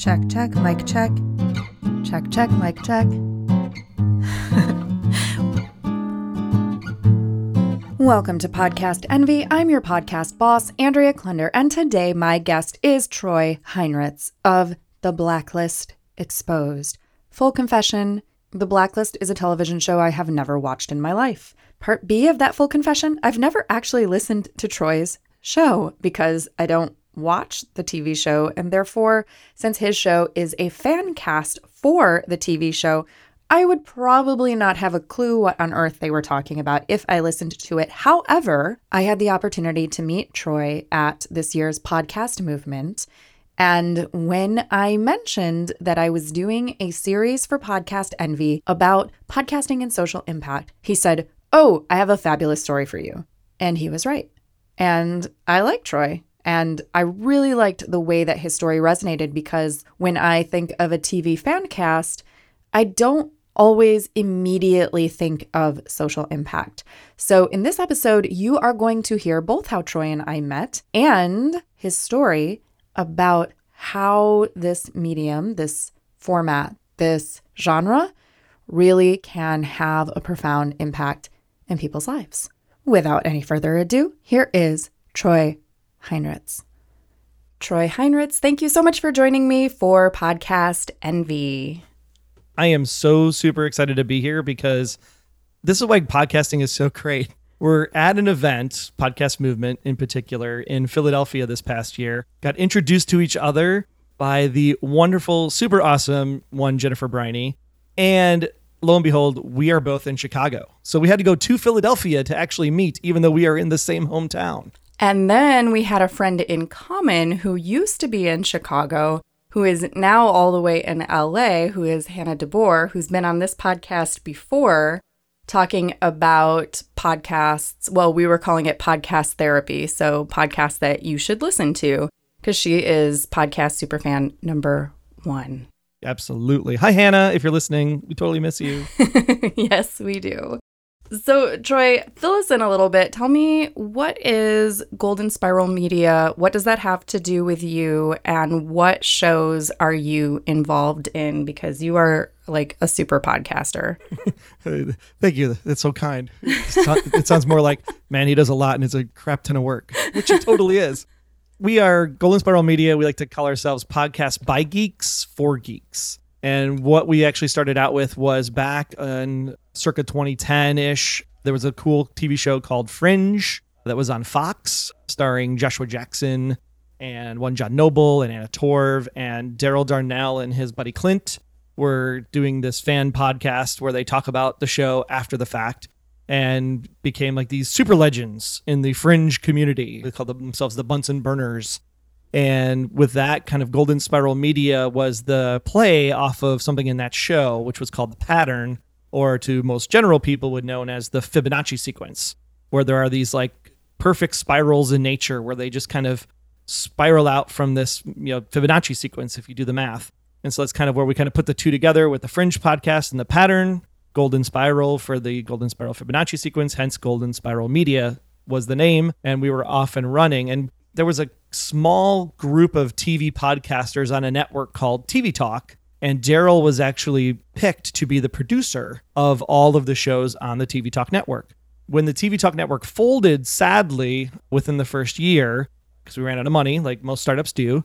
Check, check, mic check. Check, check, mic check. Welcome to Podcast Envy. I'm your podcast boss, Andrea Klunder, and today my guest is Troy Heinritz of The Blacklist Exposed. Full confession The Blacklist is a television show I have never watched in my life. Part B of that full confession I've never actually listened to Troy's show because I don't watch the TV show, and therefore, since his show is a fan cast for the TV show, I would probably not have a clue what on earth they were talking about if I listened to it. However, I had the opportunity to meet Troy at this year's podcast movement. And when I mentioned that I was doing a series for Podcast Envy about podcasting and social impact, he said, Oh, I have a fabulous story for you. And he was right. And I like Troy. And I really liked the way that his story resonated because when I think of a TV fan cast, I don't always immediately think of social impact. So, in this episode, you are going to hear both how Troy and I met and his story about how this medium, this format, this genre really can have a profound impact in people's lives. Without any further ado, here is Troy Heinritz. Troy Heinritz, thank you so much for joining me for Podcast Envy. I am so super excited to be here because this is why podcasting is so great. We're at an event, Podcast Movement in particular, in Philadelphia this past year. Got introduced to each other by the wonderful, super awesome one, Jennifer Briney. And lo and behold, we are both in Chicago. So we had to go to Philadelphia to actually meet, even though we are in the same hometown. And then we had a friend in common who used to be in Chicago, who is now all the way in LA, who is Hannah DeBoer, who's been on this podcast before talking about podcasts. Well, we were calling it podcast therapy. So, podcasts that you should listen to because she is podcast superfan number one. Absolutely. Hi, Hannah. If you're listening, we totally miss you. yes, we do. So, Troy, fill us in a little bit. Tell me what is Golden Spiral Media? What does that have to do with you? And what shows are you involved in? Because you are like a super podcaster. Thank you. That's so kind. It sounds more like, man, he does a lot and it's a crap ton of work, which it totally is. We are Golden Spiral Media. We like to call ourselves podcast by geeks for geeks. And what we actually started out with was back in circa 2010 ish. There was a cool TV show called Fringe that was on Fox, starring Joshua Jackson and one John Noble and Anna Torv and Daryl Darnell and his buddy Clint were doing this fan podcast where they talk about the show after the fact and became like these super legends in the fringe community. They called themselves the Bunsen Burners. And with that kind of Golden Spiral Media was the play off of something in that show, which was called The Pattern, or to most general people would known as the Fibonacci sequence, where there are these like perfect spirals in nature where they just kind of spiral out from this, you know, Fibonacci sequence if you do the math. And so that's kind of where we kind of put the two together with the Fringe podcast and the pattern, Golden Spiral for the Golden Spiral Fibonacci sequence, hence Golden Spiral Media was the name. And we were off and running. And there was a small group of TV podcasters on a network called TV Talk. And Daryl was actually picked to be the producer of all of the shows on the TV Talk network. When the TV Talk network folded, sadly, within the first year, because we ran out of money, like most startups do,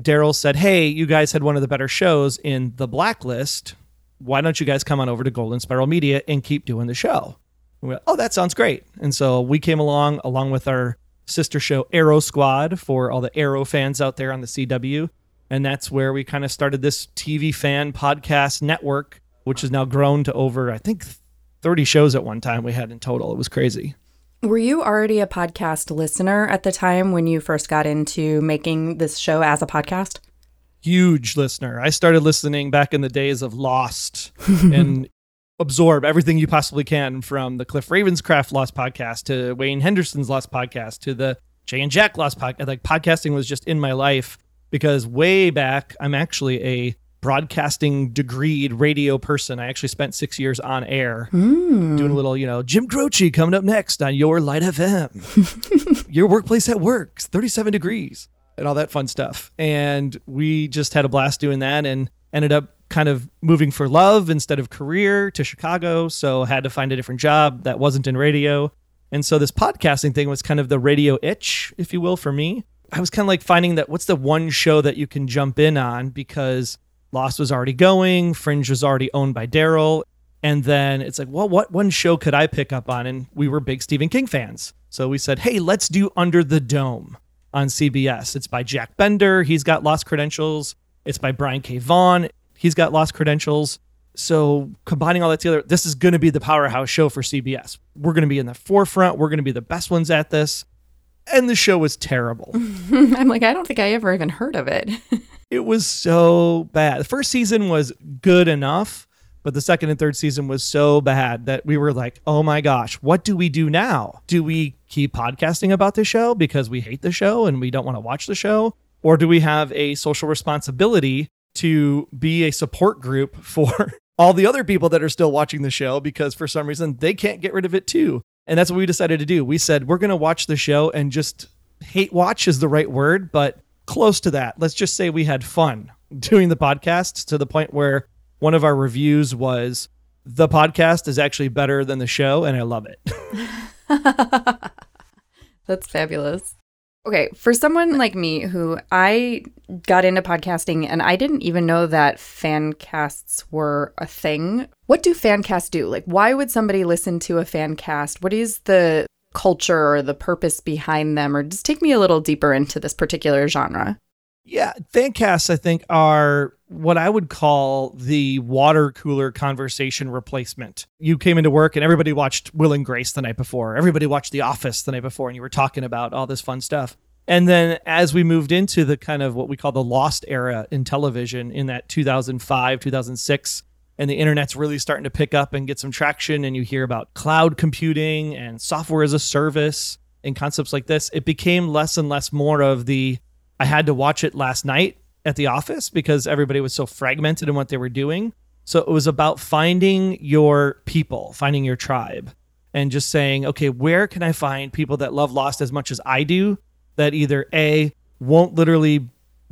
Daryl said, Hey, you guys had one of the better shows in the blacklist. Why don't you guys come on over to Golden Spiral Media and keep doing the show? We went, oh, that sounds great. And so we came along, along with our sister show Arrow Squad for all the Arrow fans out there on the CW. And that's where we kind of started this TV fan podcast network, which has now grown to over, I think, 30 shows at one time we had in total. It was crazy. Were you already a podcast listener at the time when you first got into making this show as a podcast? Huge listener. I started listening back in the days of Lost and absorb everything you possibly can from the Cliff Ravenscraft Lost podcast to Wayne Henderson's Lost podcast to the Jay and Jack Lost podcast. Like podcasting was just in my life because way back, I'm actually a broadcasting degreed radio person. I actually spent six years on air Mm. doing a little, you know, Jim Croce coming up next on your Light FM. your workplace at work, 37 degrees. and all that fun stuff. And we just had a blast doing that and ended up kind of moving for love instead of career to Chicago. So had to find a different job that wasn't in radio. And so this podcasting thing was kind of the radio itch, if you will, for me. I was kind of like finding that what's the one show that you can jump in on because Lost was already going, Fringe was already owned by Daryl. And then it's like, well, what one show could I pick up on? And we were big Stephen King fans. So we said, hey, let's do Under the Dome on CBS. It's by Jack Bender. He's got Lost credentials. It's by Brian K. Vaughan. He's got Lost credentials. So combining all that together, this is going to be the powerhouse show for CBS. We're going to be in the forefront. We're going to be the best ones at this. And the show was terrible. I'm like, I don't think I ever even heard of it. it was so bad. The first season was good enough, but the second and third season was so bad that we were like, oh my gosh, what do we do now? Do we keep podcasting about the show because we hate the show and we don't want to watch the show? Or do we have a social responsibility to be a support group for all the other people that are still watching the show because for some reason they can't get rid of it too? And that's what we decided to do. We said, we're going to watch the show and just hate watch is the right word, but close to that. Let's just say we had fun doing the podcast to the point where one of our reviews was the podcast is actually better than the show and I love it. That's fabulous. Okay, for someone like me who I got into podcasting and I didn't even know that fan casts were a thing. What do fan casts do? Like why would somebody listen to a fan cast? What is the culture or the purpose behind them or just take me a little deeper into this particular genre? Yeah, fan casts I think are what I would call the water cooler conversation replacement. You came into work and everybody watched Will and Grace the night before. Everybody watched The Office the night before and you were talking about all this fun stuff. And then as we moved into the kind of what we call the lost era in television in that 2005, 2006, and the internet's really starting to pick up and get some traction and you hear about cloud computing and software as a service and concepts like this, it became less and less more of the I had to watch it last night at the office because everybody was so fragmented in what they were doing. So it was about finding your people, finding your tribe, and just saying, okay, where can I find people that love Lost as much as I do that either A, won't literally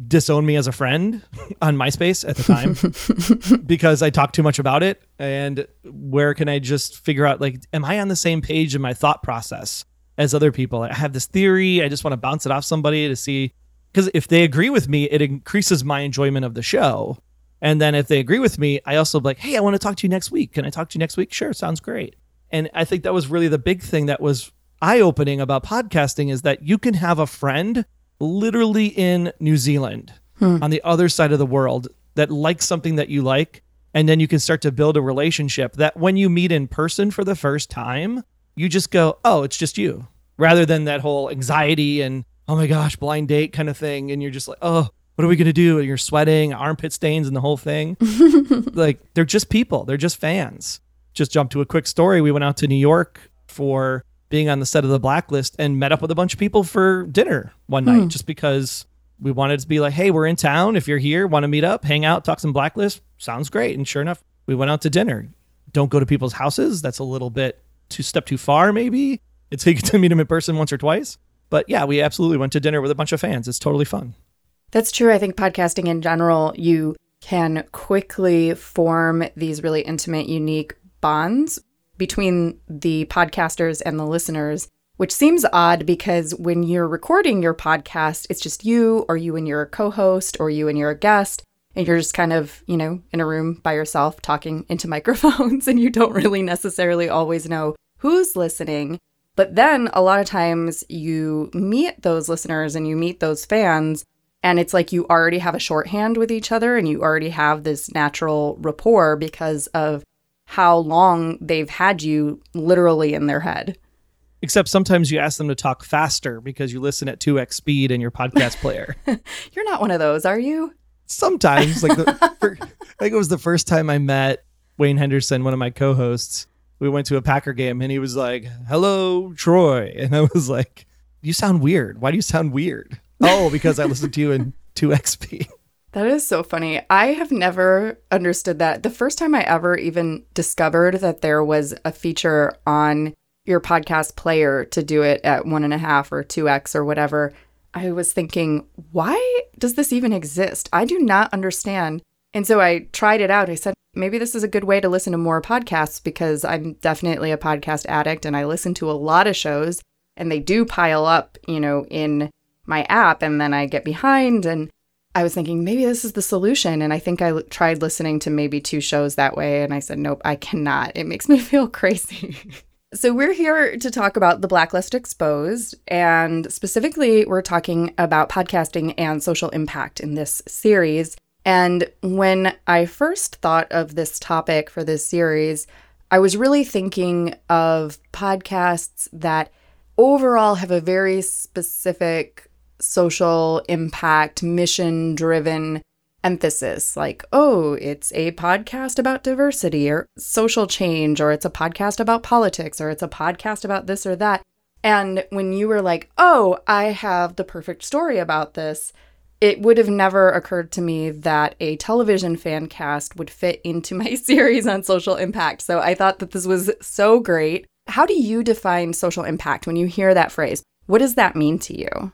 disown me as a friend on MySpace at the time because I talk too much about it? And where can I just figure out, like, am I on the same page in my thought process as other people? I have this theory. I just want to bounce it off somebody to see because if they agree with me, it increases my enjoyment of the show. And then if they agree with me, I also be like, hey, I want to talk to you next week. Can I talk to you next week? Sure, sounds great. And I think that was really the big thing that was eye opening about podcasting is that you can have a friend literally in New Zealand hmm. on the other side of the world that likes something that you like. And then you can start to build a relationship that when you meet in person for the first time, you just go, oh, it's just you, rather than that whole anxiety and oh my gosh, blind date kind of thing. And you're just like, oh, what are we going to do? And you're sweating, armpit stains, and the whole thing. like, they're just people, they're just fans. Just jump to a quick story. We went out to New York for being on the set of the blacklist and met up with a bunch of people for dinner one night hmm. just because we wanted to be like, hey, we're in town. If you're here, want to meet up, hang out, talk some blacklist, sounds great. And sure enough, we went out to dinner. Don't go to people's houses. That's a little bit two step too far, maybe. It's get to meet them in person once or twice. But yeah, we absolutely went to dinner with a bunch of fans. It's totally fun. That's true. I think podcasting in general, you can quickly form these really intimate, unique bonds between the podcasters and the listeners, which seems odd because when you're recording your podcast, it's just you or you and your co host or you and your guest. And you're just kind of, you know, in a room by yourself talking into microphones, and you don't really necessarily always know who's listening. But then a lot of times you meet those listeners and you meet those fans, and it's like you already have a shorthand with each other and you already have this natural rapport because of how long they've had you literally in their head. Except sometimes you ask them to talk faster because you listen at 2x speed in your podcast player. You're not one of those, are you? Sometimes. Like the, for, I think it was the first time I met Wayne Henderson, one of my co hosts we went to a Packer game and he was like, "Hello, Troy," and I was like, "You sound weird. Why do you sound weird?" oh, because I listened to you in two XP. That is so funny. I have never understood that. The first time I ever even discovered that there was a feature on your podcast player to do it at one and a half or two X or whatever, I was thinking, why does this even exist? I do not understand. And so I tried it out. I said, maybe this is a good way to listen to more podcasts because I'm definitely a podcast addict and I listen to a lot of shows and they do pile up, you know, in my app and then I get behind and I was thinking maybe this is the solution and I think I l- tried listening to maybe two shows that way and I said nope, I cannot. It makes me feel crazy. so we're here to talk about the blacklist exposed and specifically we're talking about podcasting and social impact in this series. And when I first thought of this topic for this series, I was really thinking of podcasts that overall have a very specific social impact, mission driven emphasis. Like, oh, it's a podcast about diversity or social change, or it's a podcast about politics, or it's a podcast about this or that. And when you were like, oh, I have the perfect story about this, it would have never occurred to me that a television fan cast would fit into my series on social impact. So I thought that this was so great. How do you define social impact when you hear that phrase? What does that mean to you?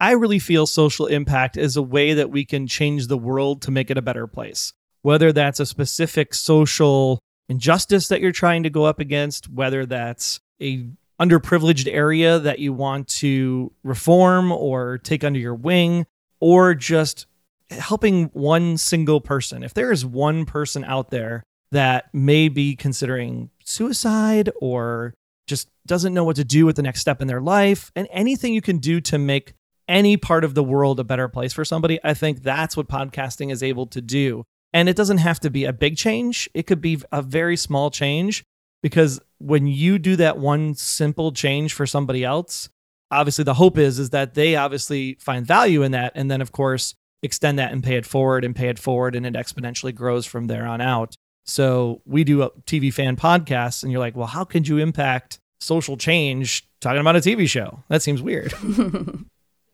I really feel social impact is a way that we can change the world to make it a better place. Whether that's a specific social injustice that you're trying to go up against, whether that's a underprivileged area that you want to reform or take under your wing, or just helping one single person. If there is one person out there that may be considering suicide or just doesn't know what to do with the next step in their life, and anything you can do to make any part of the world a better place for somebody, I think that's what podcasting is able to do. And it doesn't have to be a big change, it could be a very small change because when you do that one simple change for somebody else, obviously the hope is is that they obviously find value in that and then of course extend that and pay it forward and pay it forward and it exponentially grows from there on out. So we do a TV fan podcast and you're like, "Well, how could you impact social change talking about a TV show?" That seems weird.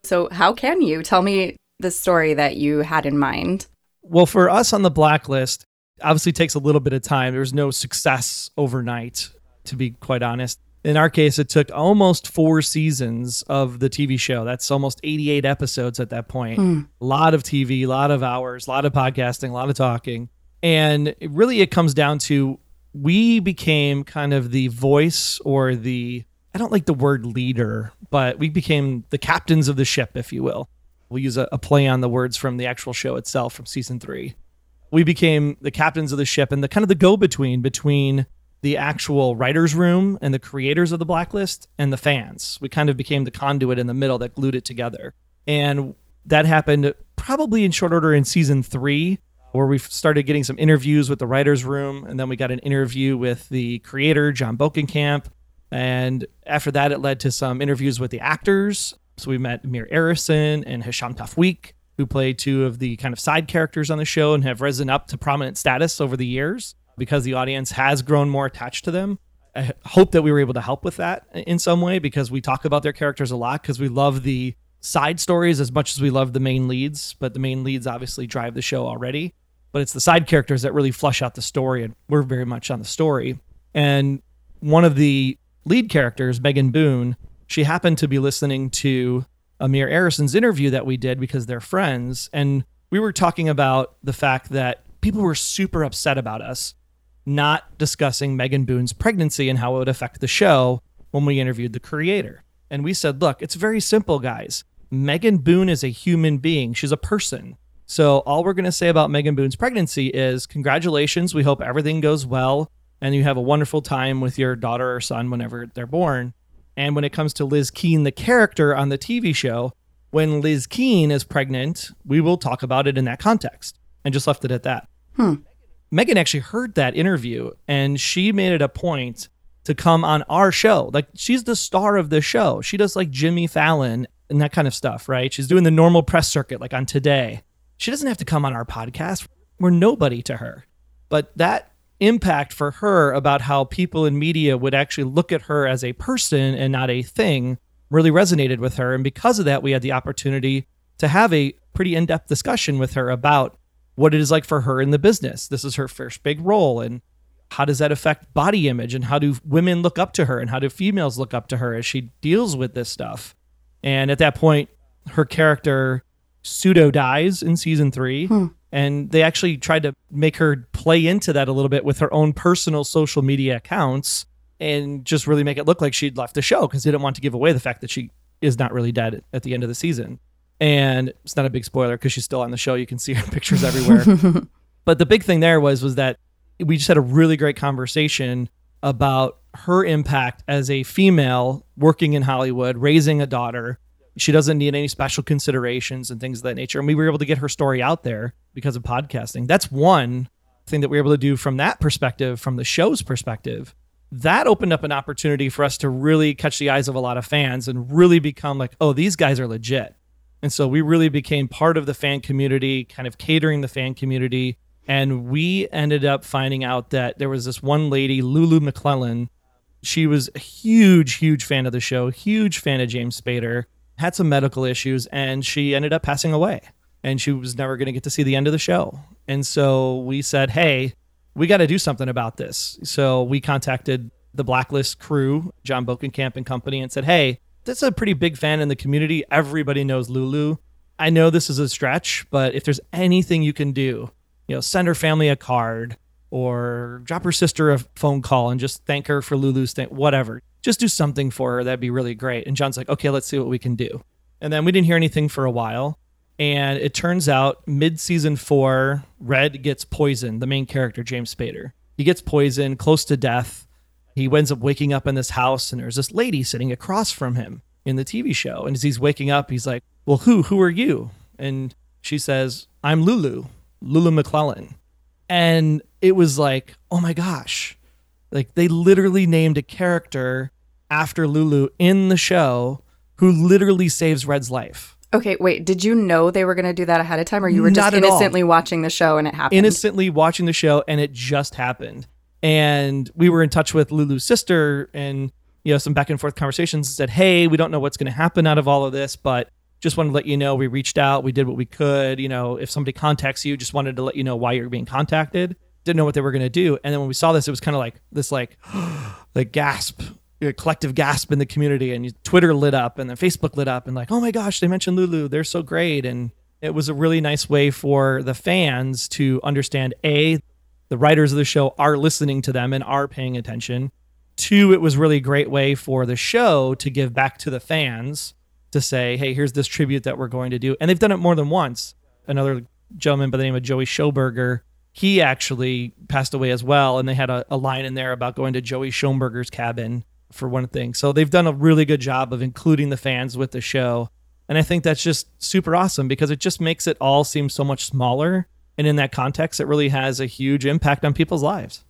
So, how can you tell me the story that you had in mind? Well, for us on the blacklist, obviously takes a little bit of time. there's no success overnight, to be quite honest. In our case, it took almost four seasons of the TV show. That's almost 88 episodes at that point. Mm. A lot of TV, a lot of hours, a lot of podcasting, a lot of talking. And it really, it comes down to we became kind of the voice or the I don't like the word leader, but we became the captains of the ship, if you will. We'll use a, a, play on the words from the actual show itself from season three. We became the captains of the ship and the kind of the go between between the actual writer's room and the creators of the blacklist and the fans. We kind of became the conduit in the middle that glued it together. And that happened probably in short order in season three, where we started getting some interviews with the writer's room. And then we got an interview with the creator, Jon Bokenkamp and after that, it led to some interviews with the actors. So we met Amir Arison and Hisham Tawfiq, who play two of the kind of side characters on the show and have risen up to prominent status over the years because the audience has grown more attached to them. I hope that we were able to help with that in some way because we talk about their characters a lot because we love the side stories as much as we love the main leads, but the main leads obviously drive the show already. But it's the side characters that really flush out the story, and we're very much on the story. And one of the lead characters, Megan Boone, she happened to be listening to Amir Arison's interview that we did because they're friends. And we were talking about the fact that people were super upset about us not discussing Megan Boone's pregnancy and how it would affect the show when we interviewed the creator. And we said, look, it's very simple, guys. Megan Boone is a human being, she's a person. So all we're going to say about Megan Boone's pregnancy is congratulations. We hope everything goes well and you have a wonderful time with your daughter or son whenever they're born. And when it comes to Liz Keen, the character on the TV show, when Liz Keen is pregnant, we will talk about it in that context and just left it at that. Hmm. Megan actually heard that interview and she made it a point to come on our show. Like she's the star of the show. She does like Jimmy Fallon and that kind of stuff, right? She's doing the normal press circuit like on today. She doesn't have to come on our podcast. We're nobody to her. But that impact for her about how people in media would actually look at her as a person and not a thing really resonated with her. And because of that, we had the opportunity to have a pretty in depth discussion with her about what it is like for her in the business. This is her first big role. And how does that affect body image? And how do women look up to her? And how do females look up to her as she deals with this stuff? And at that point, her character pseudo dies in season three. Hmm. And they actually tried to make her play into that a little bit with her own personal social media accounts and just really make it look like she'd left the show because they didn't want to give away the fact that she is not really dead at the end of the season. And it's not a big spoiler because she's still on the show. You can see her pictures everywhere. but the big thing there was was that we just had a really great conversation about her impact as a female working in Hollywood, raising a daughter. She doesn't need any special considerations and things of that nature. And we were able to get her story out there because of podcasting. That's one thing that we were able to do from that perspective, from the show's perspective. That opened up an opportunity for us to really catch the eyes of a lot of fans and really become like, oh, these guys are legit. And so we really became part of the fan community, kind of catering the fan community. And we ended up finding out that there was this one lady, Lulu McClellan. She was a huge, huge fan of the show, huge fan of James Spader, had some medical issues, and she ended up passing away. And she was never going to get to see the end of the show. And so we said, hey, we got to do something about this. So we contacted the Blacklist crew, Jon Bokenkamp and company, and said, hey, that's a pretty big fan in the community. Everybody knows Lulu. I know this is a stretch, but if there's anything you can do, you know, send her family a card or drop her sister a phone call and just thank her for Lulu's thing, whatever. Just do something for her. That'd be really great. And John's like, okay, let's see what we can do. And then we didn't hear anything for a while. And it turns out mid season four, Red gets poisoned, the main character, James Spader. He gets poisoned, close to death. He ends up waking up in this house, and there's this lady sitting across from him in the TV show. And as he's waking up, he's like, Well, who? Who are you? And she says, I'm Lulu, Lulu McClellan. And it was like, oh my gosh. Like they literally named a character after Lulu in the show who literally saves Red's life. Okay, wait. Did you know they were going to do that ahead of time, or you were just at all. innocently watching the show and it happened? Innocently watching the show and it just happened. And we were in touch with Lulu's sister and you know some back and forth conversations said, "Hey, we don't know what's going to happen out of all of this, but just wanted to let you know we reached out, we did what we could. You know, if somebody contacts you, just wanted to let you know why you're being contacted. Didn't know what they were going to do. And then when we saw this, it was kind of like this, like, like gasp, a collective gasp in the community. And Twitter lit up, and then Facebook lit up, and like, oh my gosh, they mentioned Lulu. They're so great. And it was a really nice way for the fans to understand a the writers of the show are listening to them and are paying attention. Two, it was really a great way for the show to give back to the fans to say, hey, here's this tribute that we're going to do. And they've done it more than once. Another gentleman by the name of Joey Schoberger, he actually passed away as well. And they had a, a line in there about going to Joey Schoenberger's cabin for one thing. So they've done a really good job of including the fans with the show. And I think that's just super awesome because it just makes it all seem so much smaller. And in that context, it really has a huge impact on people's lives.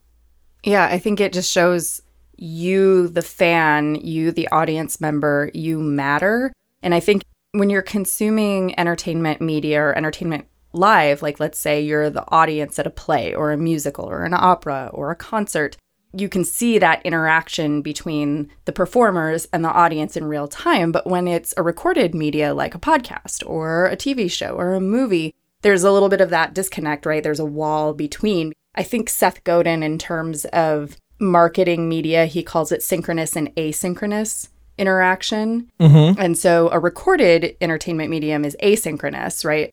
Yeah, I think it just shows you, the fan, you, the audience member, you matter. And I think when you're consuming entertainment media or entertainment live, like let's say you're the audience at a play or a musical or an opera or a concert, you can see that interaction between the performers and the audience in real time. But when it's a recorded media like a podcast or a TV show or a movie, there's a little bit of that disconnect, right? There's a wall between. I think Seth Godin, in terms of marketing media, he calls it synchronous and asynchronous interaction. Mm-hmm. And so a recorded entertainment medium is asynchronous, right?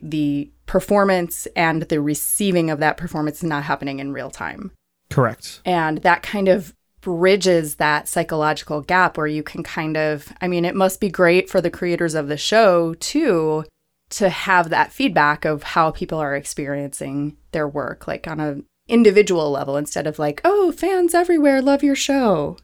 The performance and the receiving of that performance is not happening in real time. Correct. And that kind of bridges that psychological gap where you can kind of, I mean, it must be great for the creators of the show too to have that feedback of how people are experiencing their work, like on a individual level instead of like, oh, fans everywhere love your show.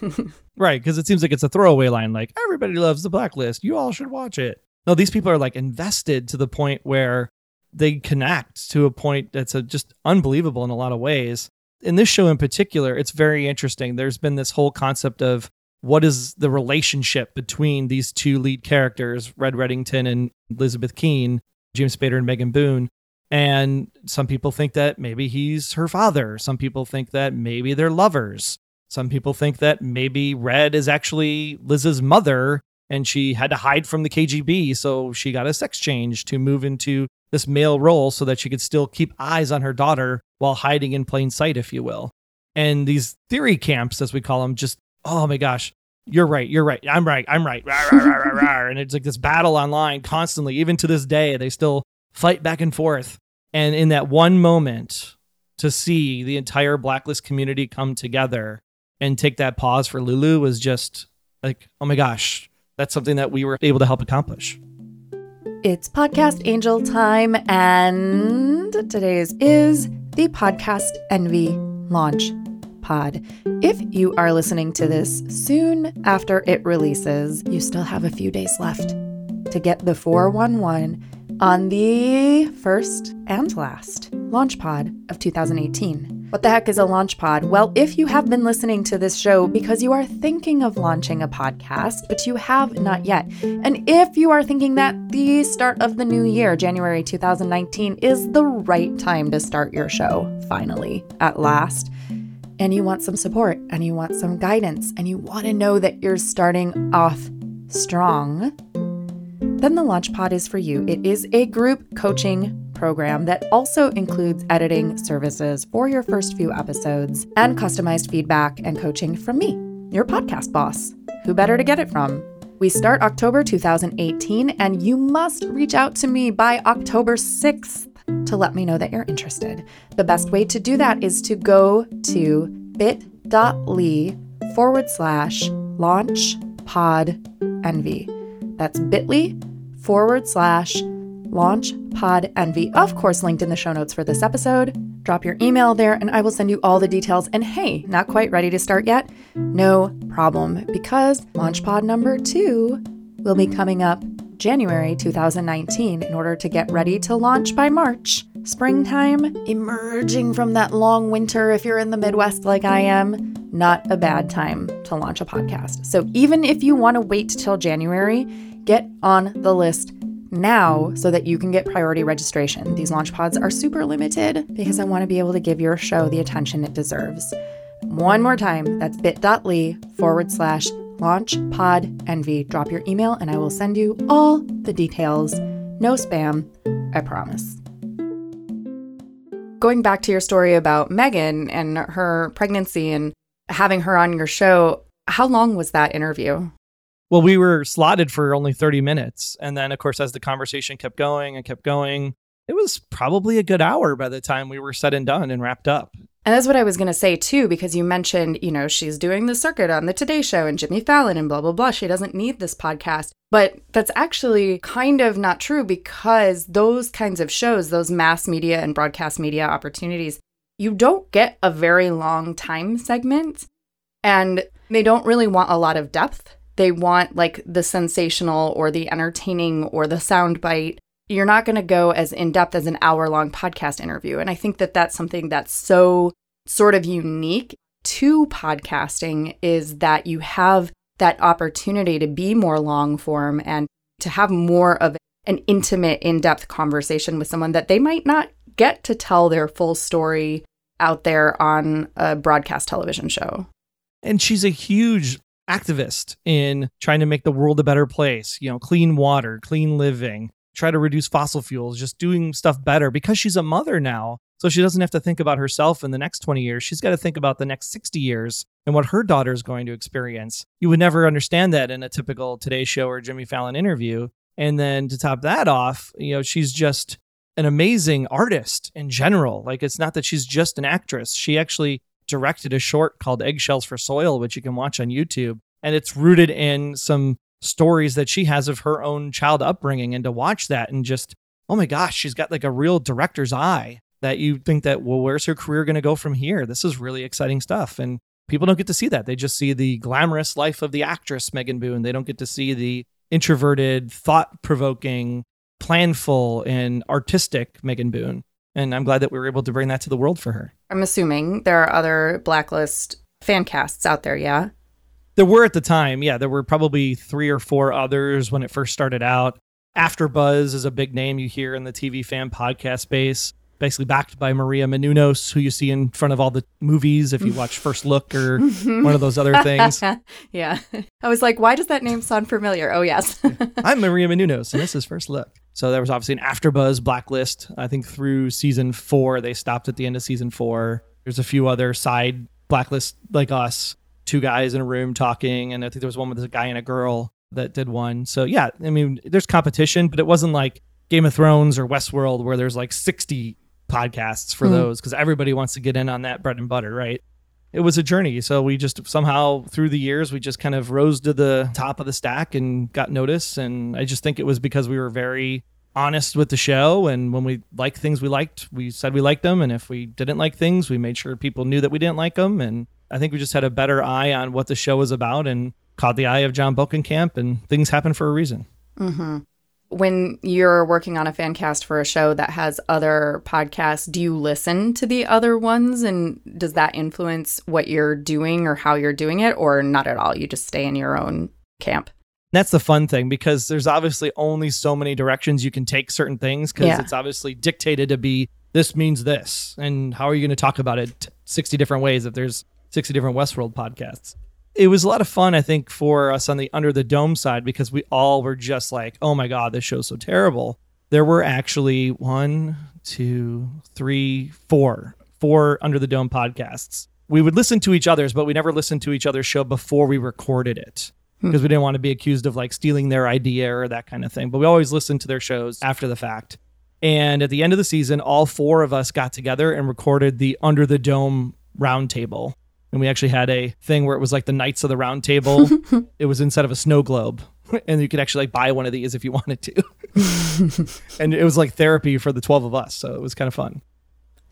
Right, because it seems like it's a throwaway line, like everybody loves the blacklist. You all should watch it. No, these people are like invested to the point where they connect to a point that's a, just unbelievable in a lot of ways. In this show in particular, it's very interesting. There's been this whole concept of what is the relationship between these two lead characters, Red Reddington and Elizabeth Keen, James Spader and Megan Boone. And some people think that maybe he's her father. Some people think that maybe they're lovers. Some people think that maybe Red is actually Liz's mother and she had to hide from the KGB. So she got a sex change to move into this male role so that she could still keep eyes on her daughter while hiding in plain sight, if you will. And these theory camps, as we call them, just, oh my gosh, you're right, you're right, I'm right, I'm right, rah, rah, rah, rah. and it's like this battle online constantly. Even to this day, they still fight back and forth. And in that one moment, to see the entire blacklist community come together and take that pause for Lulu was just like, oh my gosh, that's something that we were able to help accomplish. It's podcast angel time, and today's is the podcast envy launch pod. If you are listening to this soon after it releases, you still have a few days left to get the 411 on the first and last launch pod of 2018. What the heck is a launch pod? Well, if you have been listening to this show because you are thinking of launching a podcast, but you have not yet, and if you are thinking that the start of the new year, January 2019, is the right time to start your show, finally, at last, and you want some support and you want some guidance and you want to know that you're starting off strong, then the Launch Launchpod is for you. It is a group coaching program that also includes editing services for your first few episodes and customized feedback and coaching from me, your podcast boss. Who better to get it from? We start October 2018, and you must reach out to me by October 6th to let me know that you're interested. The best way to do that is to go to bit.ly forward slash launch pod envy. That's bit.ly forward slash launch pod envy. Of course, linked in the show notes for this episode. Drop your email there and I will send you all the details. And hey, not quite ready to start yet? No problem, because Launchpod number two will be coming up January 2019 in order to get ready to launch by March. Springtime, emerging from that long winter if you're in the Midwest like I am, not a bad time to launch a podcast. So even if you want to wait till January, get on the list now so that you can get priority registration. These launch pods are super limited because I want to be able to give your show the attention it deserves. One more time, that's bit.ly forward slash launch pod envy. Drop your email and I will send you all the details. No spam, I promise. Going back to your story about Megan and her pregnancy and having her on your show, how long was that interview? Well, we were slotted for only 30 minutes. And then, of course, as the conversation kept going and kept going, it was probably a good hour by the time we were said and done and wrapped up. And that's what I was going to say too, because you mentioned, you know, she's doing the circuit on the Today Show and Jimmy Fallon and blah, blah, blah. She doesn't need this podcast. But that's actually kind of not true because those kinds of shows, those mass media and broadcast media opportunities, you don't get a very long time segment and they don't really want a lot of depth. They want like the sensational or the entertaining or the soundbite you're not going to go as in depth as an hour long podcast interview. And I think that that's something that's so sort of unique to podcasting is that you have that opportunity to be more long form and to have more of an intimate, in depth conversation with someone that they might not get to tell their full story out there on a broadcast television show. And she's a huge activist in trying to make the world a better place, you know, clean water, clean living, try to reduce fossil fuels, just doing stuff better because she's a mother now. So she doesn't have to think about herself in the next 20 years. She's got to think about the next 60 years and what her daughter is going to experience. You would never understand that in a typical Today Show or Jimmy Fallon interview. And then to top that off, you know, she's just an amazing artist in general. Like it's not that she's just an actress. She actually directed a short called Eggshells for Soil, which you can watch on YouTube. And it's rooted in some stories that she has of her own child upbringing and to watch that and just oh my gosh she's got like a real director's eye that you think that well where's her career going to go from here? This is really exciting stuff. And people don't get to see that. They just see the glamorous life of the actress megan boone. They don't get to see the introverted thought-provoking planful and artistic megan boone. And i'm glad that we were able to bring that to the world for her. I'm assuming there are other blacklist fan casts out there yeah there were at the time, yeah, there were probably three or four others when it first started out. AfterBuzz is a big name you hear in the TV fan podcast space, basically backed by Maria Menounos, who you see in front of all the movies if you watch First Look or mm-hmm. one of those other things. yeah. I was like, why does that name sound familiar? Oh, yes. I'm Maria Menounos, and this is First Look. So there was obviously an AfterBuzz blacklist. I think through season four, they stopped at the end of season four. There's a few other side blacklists like us two guys in a room talking, and I think there was one with a guy and a girl that did one. So yeah, I mean, there's competition, but it wasn't like Game of Thrones or Westworld where there's like 60 podcasts for Hmm. those because everybody wants to get in on that bread and butter, right? It was a journey. So we just somehow through the years, we just kind of rose to the top of the stack and got noticed. And I just think it was because we were very honest with the show. And when we liked things we liked, we said we liked them. And if we didn't like things, we made sure people knew that we didn't like them. And I think we just had a better eye on what the show was about and caught the eye of Jon Bokenkamp. And things happen for a reason. Mm-hmm. When you're working on a fan cast for a show that has other podcasts, do you listen to the other ones? And does that influence what you're doing or how you're doing it, or not at all? You just stay in your own camp? That's the fun thing because there's obviously only so many directions you can take certain things because Yeah. it's obviously dictated to be this means this. And how are you going to talk about it 60 different ways if there's 60 different Westworld podcasts? It was a lot of fun, I think, for us on the Under the Dome side because we all were just like, oh my God, this show's so terrible. There were actually one, two, three, four, four Under the Dome podcasts. We would listen to each other's, but we never listened to each other's show before we recorded it hmm. because we didn't want to be accused of like stealing their idea or that kind of thing. But we always listened to their shows after the fact. And at the end of the season, all four of us got together and recorded the Under the Dome roundtable. And we actually had a thing where it was like the Knights of the Round Table. it was instead of a snow globe. And you could actually like buy one of these if you wanted to. and it was like therapy for the 12 of us. So it was kind of fun.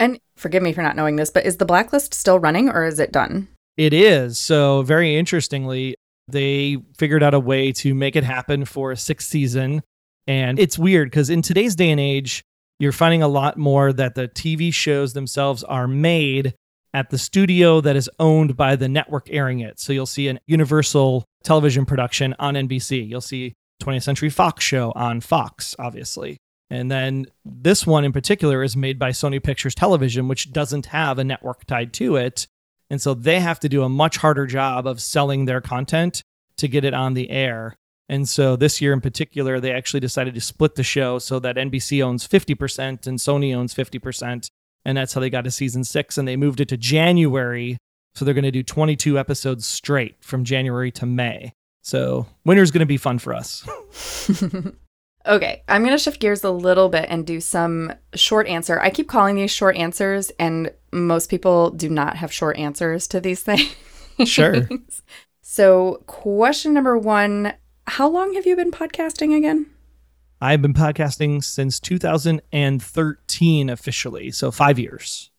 And forgive me for not knowing this, but is the blacklist still running or is it done? It is. So, very interestingly, they figured out a way to make it happen for a sixth season. And it's weird because in today's day and age, you're finding a lot more that the TV shows themselves are made at the studio that is owned by the network airing it. So, you'll see an Universal television production on NBC. You'll see 20th Century Fox show on Fox, obviously. And then this one in particular is made by Sony Pictures Television, which doesn't have a network tied to it. And so they have to do a much harder job of selling their content to get it on the air. And so this year in particular, they actually decided to split the show so that NBC owns 50% and Sony owns 50%. And that's how they got to season six. And they moved it to January. So they're going to do 22 episodes straight from January to May. So winter's going to be fun for us. Okay, I'm going to shift gears a little bit and do some short answer. I keep calling these short answers, and most people do not have short answers to these things. Sure. so, question number one How long have you been podcasting again? I've been podcasting since 2013 officially. So five years.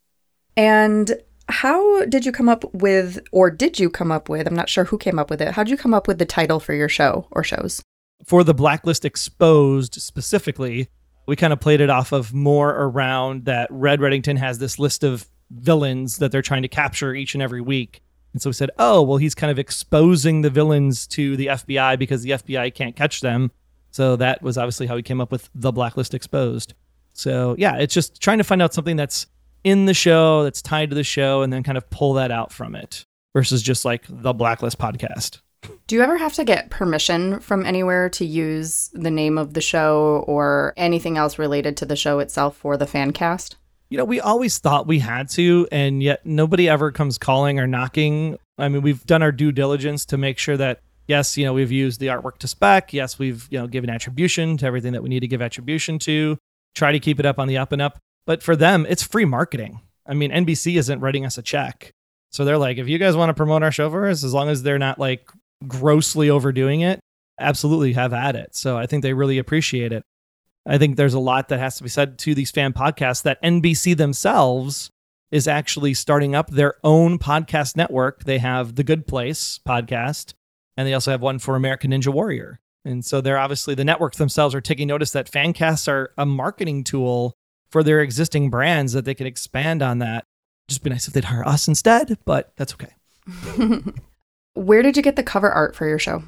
And how did you come up with, or did you come up with? I'm not sure who came up with it. How did you come up with the title for your show or shows? for the blacklist exposed specifically we kind of played it off of more around that red reddington has this list of villains that they're trying to capture each and every week and so we said oh well he's kind of exposing the villains to the fbi because the fbi can't catch them so that was obviously how we came up with the blacklist exposed so yeah it's just trying to find out something that's in the show that's tied to the show and then kind of pull that out from it versus just like the blacklist podcast Do you ever have to get permission from anywhere to use the name of the show or anything else related to the show itself for the fan cast? you know, we always thought we had to, and yet nobody ever comes calling or knocking. I mean, we've done our due diligence to make sure that yes, you know, we've used the artwork to spec. Yes, we've you know given attribution to everything that we need to give attribution to. Try to keep it up on the up and up. But for them, it's free marketing. I mean, NBC isn't writing us a check, so they're like, if you guys want to promote our show for us, as long as they're not like grossly overdoing it, absolutely have at it. So I think they really appreciate it. I think there's a lot that has to be said to these fan podcasts that NBC themselves is actually starting up their own podcast network. They have the Good Place podcast, and they also have one for American Ninja Warrior. And so they're obviously the networks themselves are taking notice that fan casts are a marketing tool for their existing brands that they can expand on that. Just be nice if they'd hire us instead, but that's okay. Where did you get the cover art for your show?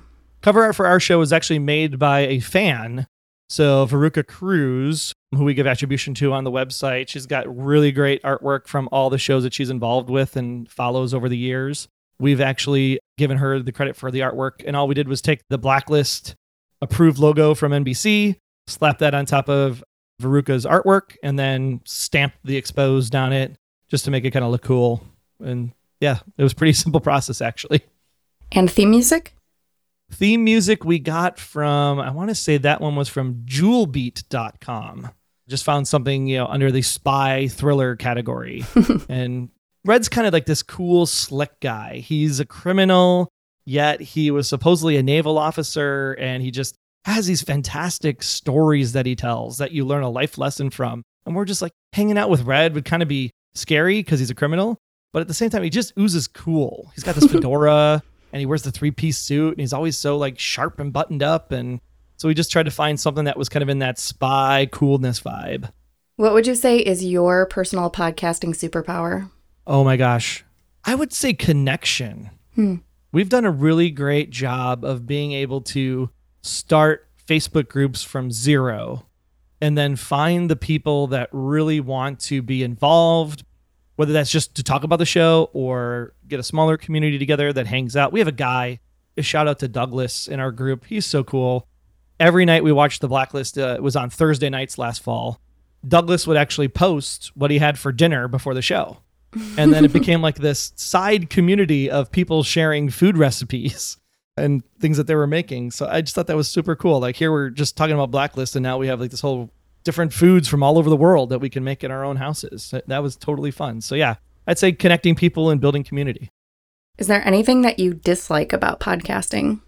cover art for our show was actually made by a fan. So Veruca Cruz, who we give attribution to on the website, she's got really great artwork from all the shows that she's involved with and follows over the years. We've actually given her the credit for the artwork, and all we did was take the blacklist approved logo from NBC, slap that on top of Veruca's artwork, and then stamp the exposed on it just to make it kind of look cool. And yeah, it was a pretty simple process actually. And theme music? Theme music we got from, I want to say that one was from jewelbeat.com. Just found something, you know, under the spy thriller category. and Red's kind of like this cool, slick guy. He's a criminal, yet he was supposedly a naval officer, and he just has these fantastic stories that he tells that you learn a life lesson from. And we're just like hanging out with Red would kind of be scary because he's a criminal, but at the same time, he just oozes cool. He's got this fedora and he wears the three piece suit and he's always so like sharp and buttoned up. And so we just tried to find something that was kind of in that spy coolness vibe. What would you say is your personal podcasting superpower? Oh my gosh. I would say connection. Hmm. We've done a really great job of being able to start Facebook groups from zero and then find the people that really want to be involved, whether that's just to talk about the show or get a smaller community together that hangs out. We have a guy, a shout out to Douglas in our group. He's so cool. Every night we watched The Blacklist. Uh, it was on Thursday nights last fall. Douglas would actually post what he had for dinner before the show. And then it became like this side community of people sharing food recipes and things that they were making. So I just thought that was super cool. Like here we're just talking about Blacklist and now we have like this whole different foods from all over the world that we can make in our own houses. That was totally fun. So yeah, I'd say connecting people and building community. Is there anything that you dislike about podcasting?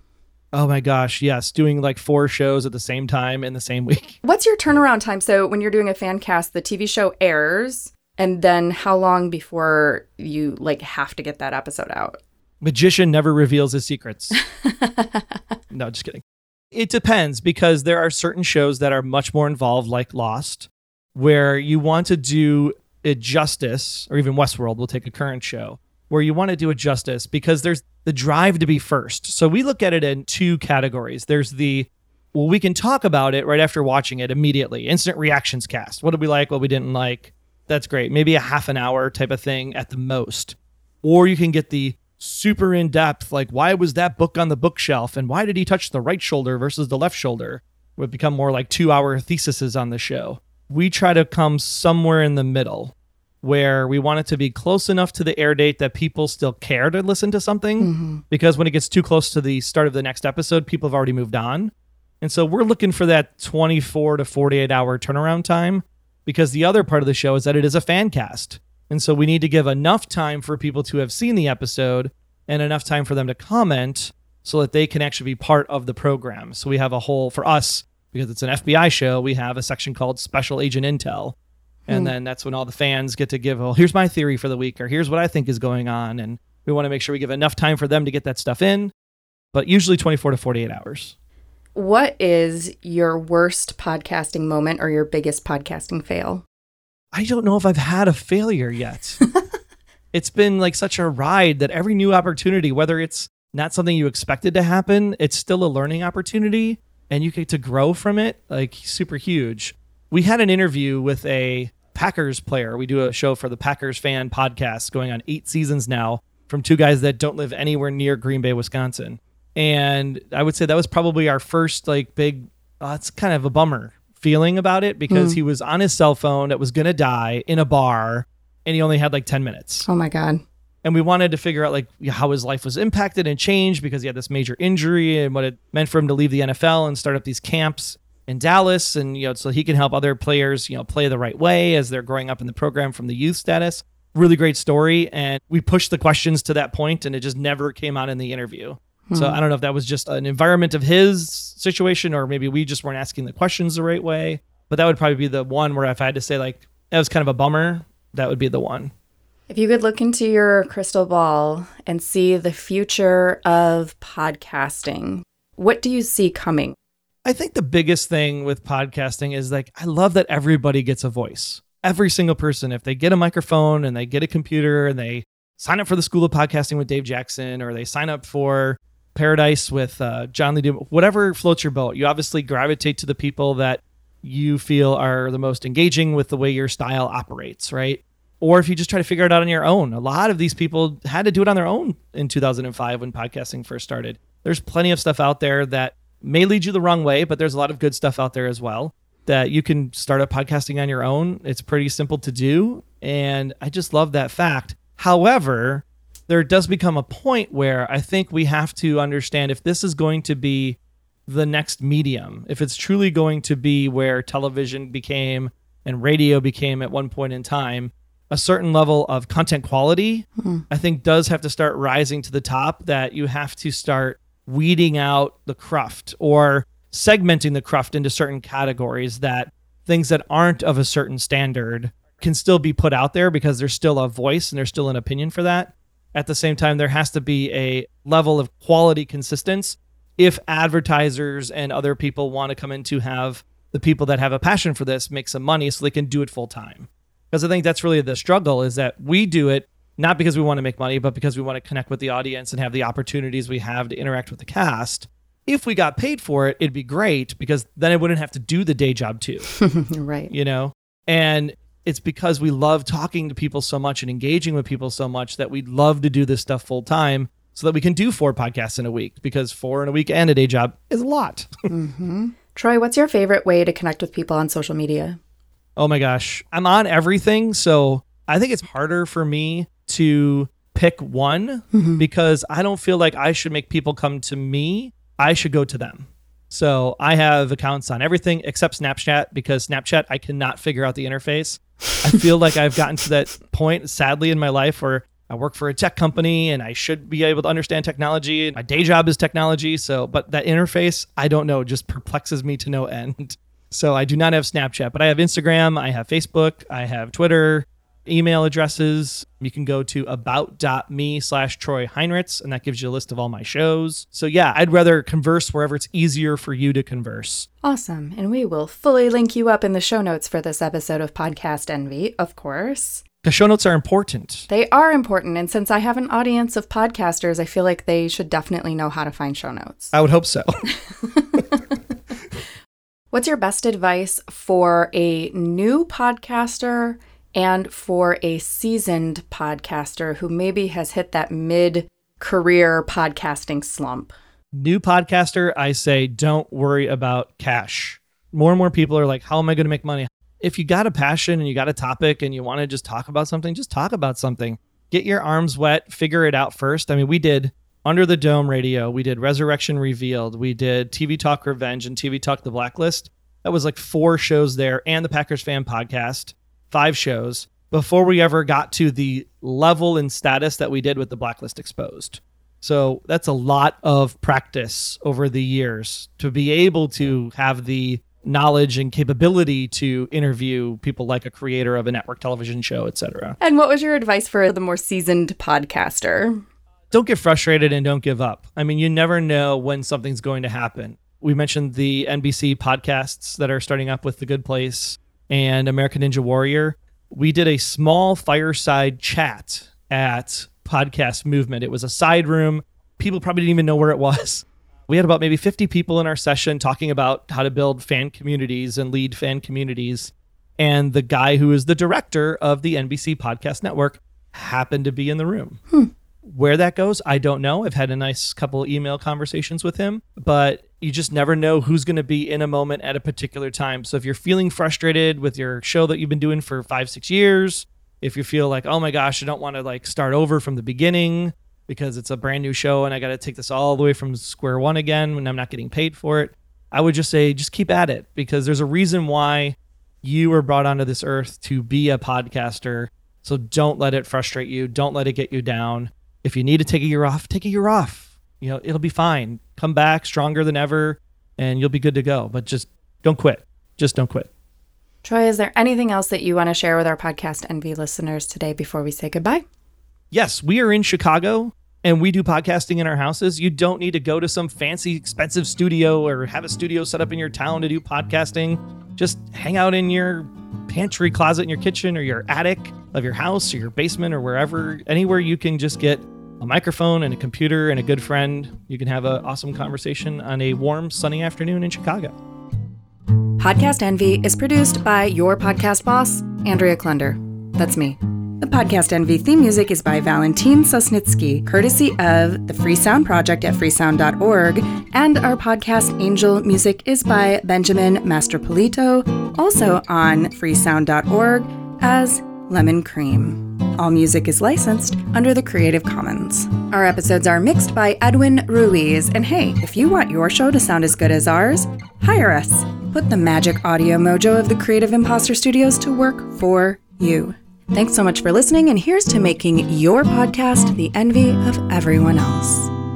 Oh my gosh, yes, doing like four shows at the same time in the same week. What's your turnaround time? So when you're doing a fan cast, the TV show airs, and then how long before you like have to get that episode out? Magician never reveals his secrets. no, just kidding. It depends because there are certain shows that are much more involved, like Lost, where you want to do it justice, or even Westworld will take a current show, where you want to do it justice because there's the drive to be first. So we look at it in two categories. There's the well, we can talk about it right after watching it immediately. Instant reactions cast. What did we like? What we didn't like? That's great. Maybe a half an hour type of thing at the most. Or you can get the super in depth, like why was that book on the bookshelf and why did he touch the right shoulder versus the left shoulder? Would become more like two hour theses on the show. We try to come somewhere in the middle where we want it to be close enough to the air date that people still care to listen to something Mm-hmm. because when it gets too close to the start of the next episode, people have already moved on. And so we're looking for that 24 to 48 hour turnaround time because the other part of the show is that it is a fan cast. And so we need to give enough time for people to have seen the episode and enough time for them to comment so that they can actually be part of the program. So we have a whole, for us, because it's an FBI show, we have a section called Special Agent Intel. And Hmm. then that's when all the fans get to give, well, here's my theory for the week, or here's what I think is going on. And we want to make sure we give enough time for them to get that stuff in, but usually 24 to 48 hours. What is your worst podcasting moment or your biggest podcasting fail? I don't know if I've had a failure yet. it's been like such a ride that every new opportunity, whether it's not something you expected to happen, it's still a learning opportunity and you get to grow from it, like super huge. We had an interview with a Packers player. We do a show for the Packers fan podcast going on eight seasons now from two guys that don't live anywhere near Green Bay, Wisconsin. And I would say that was probably our first like big, uh, it's kind of a bummer feeling about it because he was on his cell phone that was going to die in a bar and he only had like 10 minutes. Oh my God. And we wanted to figure out like how his life was impacted and changed because he had this major injury and what it meant for him to leave the NFL and start up these camps in Dallas and you know so he can help other players, you know, play the right way as they're growing up in the program from the youth status. Really great story and we pushed the questions to that point and it just never came out in the interview. So hmm. I don't know if that was just an environment of his situation or maybe we just weren't asking the questions the right way. But that would probably be the one where if I had to say like that was kind of a bummer, that would be the one. If you could look into your crystal ball and see the future of podcasting, what do you see coming? I think the biggest thing with podcasting is like I love that everybody gets a voice. Every single person, if they get a microphone and they get a computer and they sign up for the School of Podcasting with Dave Jackson or they sign up for Paradise with uh, John Lee, Dumas, whatever floats your boat, you obviously gravitate to the people that you feel are the most engaging with the way your style operates, right? Or if you just try to figure it out on your own. A lot of these people had to do it on their own in 2005 when podcasting first started. There's plenty of stuff out there that may lead you the wrong way, but there's a lot of good stuff out there as well that you can start up podcasting on your own. It's pretty simple to do. And I just love that fact. However, there does become a point where I think we have to understand if this is going to be the next medium, if it's truly going to be where television became and radio became at one point in time, a certain level of content quality, mm-hmm. I think does have to start rising to the top that you have to start weeding out the cruft or segmenting the cruft into certain categories that things that aren't of a certain standard can still be put out there because there's still a voice and there's still an opinion for that. At the same time, there has to be a level of quality consistency if advertisers and other people want to come in to have the people that have a passion for this make some money so they can do it full time. Because I think that's really the struggle is that we do it not because we want to make money, but because we want to connect with the audience and have the opportunities we have to interact with the cast. If we got paid for it, it'd be great because then I wouldn't have to do the day job too. right. You know? And it's because we love talking to people so much and engaging with people so much that we'd love to do this stuff full time so that we can do four podcasts in a week because four in a week and a day job is a lot. mm-hmm. Troy, what's your favorite way to connect with people on social media? Oh my gosh. I'm on everything. So I think it's harder for me to pick one mm-hmm. because I don't feel like I should make people come to me. I should go to them. So I have accounts on everything except Snapchat because Snapchat, I cannot figure out the interface. I feel like I've gotten to that point, sadly, in my life where I work for a tech company and I should be able to understand technology. My day job is technology. So, but that interface, I don't know, just perplexes me to no end. So I do not have Snapchat, but I have Instagram, I have Facebook, I have Twitter, email addresses. You can go to about.me slash Troy Heinritz, and that gives you a list of all my shows. So, yeah, I'd rather converse wherever it's easier for you to converse. Awesome. And we will fully link you up in the show notes for this episode of Podcast Envy, of course. The show notes are important. They are important. And since I have an audience of podcasters, I feel like they should definitely know how to find show notes. I would hope so. What's your best advice for a new podcaster and for a seasoned podcaster who maybe has hit that mid career podcasting slump? New podcaster, I say don't worry about cash. More and more people are like, how am I going to make money? If you got a passion and you got a topic and you want to just talk about something, just talk about something. Get your arms wet, figure it out first. I mean, we did Under the Dome Radio, we did Resurrection Revealed, we did TV Talk Revenge and TV Talk The Blacklist. That was like four shows there and the Packers fan podcast five shows before we ever got to the level and status that we did with the Blacklist Exposed. So that's a lot of practice over the years to be able to have the knowledge and capability to interview people like a creator of a network television show, etc. And what was your advice for the more seasoned podcaster? Don't get frustrated and don't give up. I mean, you never know when something's going to happen. We mentioned the NBC podcasts that are starting up with The Good Place and American Ninja Warrior, we did a small fireside chat at Podcast Movement. It was a side room. People probably didn't even know where it was. We had about maybe 50 people in our session talking about how to build fan communities and lead fan communities. And the guy who is the director of the NBC Podcast Network happened to be in the room. Hmm. Where that goes, I don't know. I've had a nice couple email conversations with him, but you just never know who's going to be in a moment at a particular time. So if you're feeling frustrated with your show that you've been doing for five, six years, if you feel like, oh my gosh, I don't want to like start over from the beginning because it's a brand new show and I got to take this all the way from square one again when I'm not getting paid for it, I would just say, just keep at it because there's a reason why you were brought onto this earth to be a podcaster. So don't let it frustrate you. Don't let it get you down. If you need to take a year off, take a year off. You know, it'll be fine. Come back stronger than ever and you'll be good to go. But just don't quit. Just don't quit. Troy, is there anything else that you want to share with our podcast Envy listeners today before we say goodbye? Yes, we are in Chicago and we do podcasting in our houses. You don't need to go to some fancy, expensive studio or have a studio set up in your town to do podcasting. Just hang out in your pantry closet in your kitchen or your attic of your house or your basement or wherever, anywhere you can just get a microphone and a computer and a good friend, you can have an awesome conversation on a warm, sunny afternoon in Chicago. Podcast Envy is produced by your podcast boss, Andrea Klunder. That's me. The Podcast Envy theme music is by Valentin Sosnitsky, courtesy of the Free Sound Project at freesound.org, and our podcast Angel music is by Benjamin Mastropolito, also on freesound.org as Lemon Cream. All music is licensed under the Creative Commons. Our episodes are mixed by Edwin Ruiz. And hey, if you want your show to sound as good as ours, hire us. Put the magic audio mojo of the Creative Imposter Studios to work for you. Thanks so much for listening, and here's to making your podcast the envy of everyone else.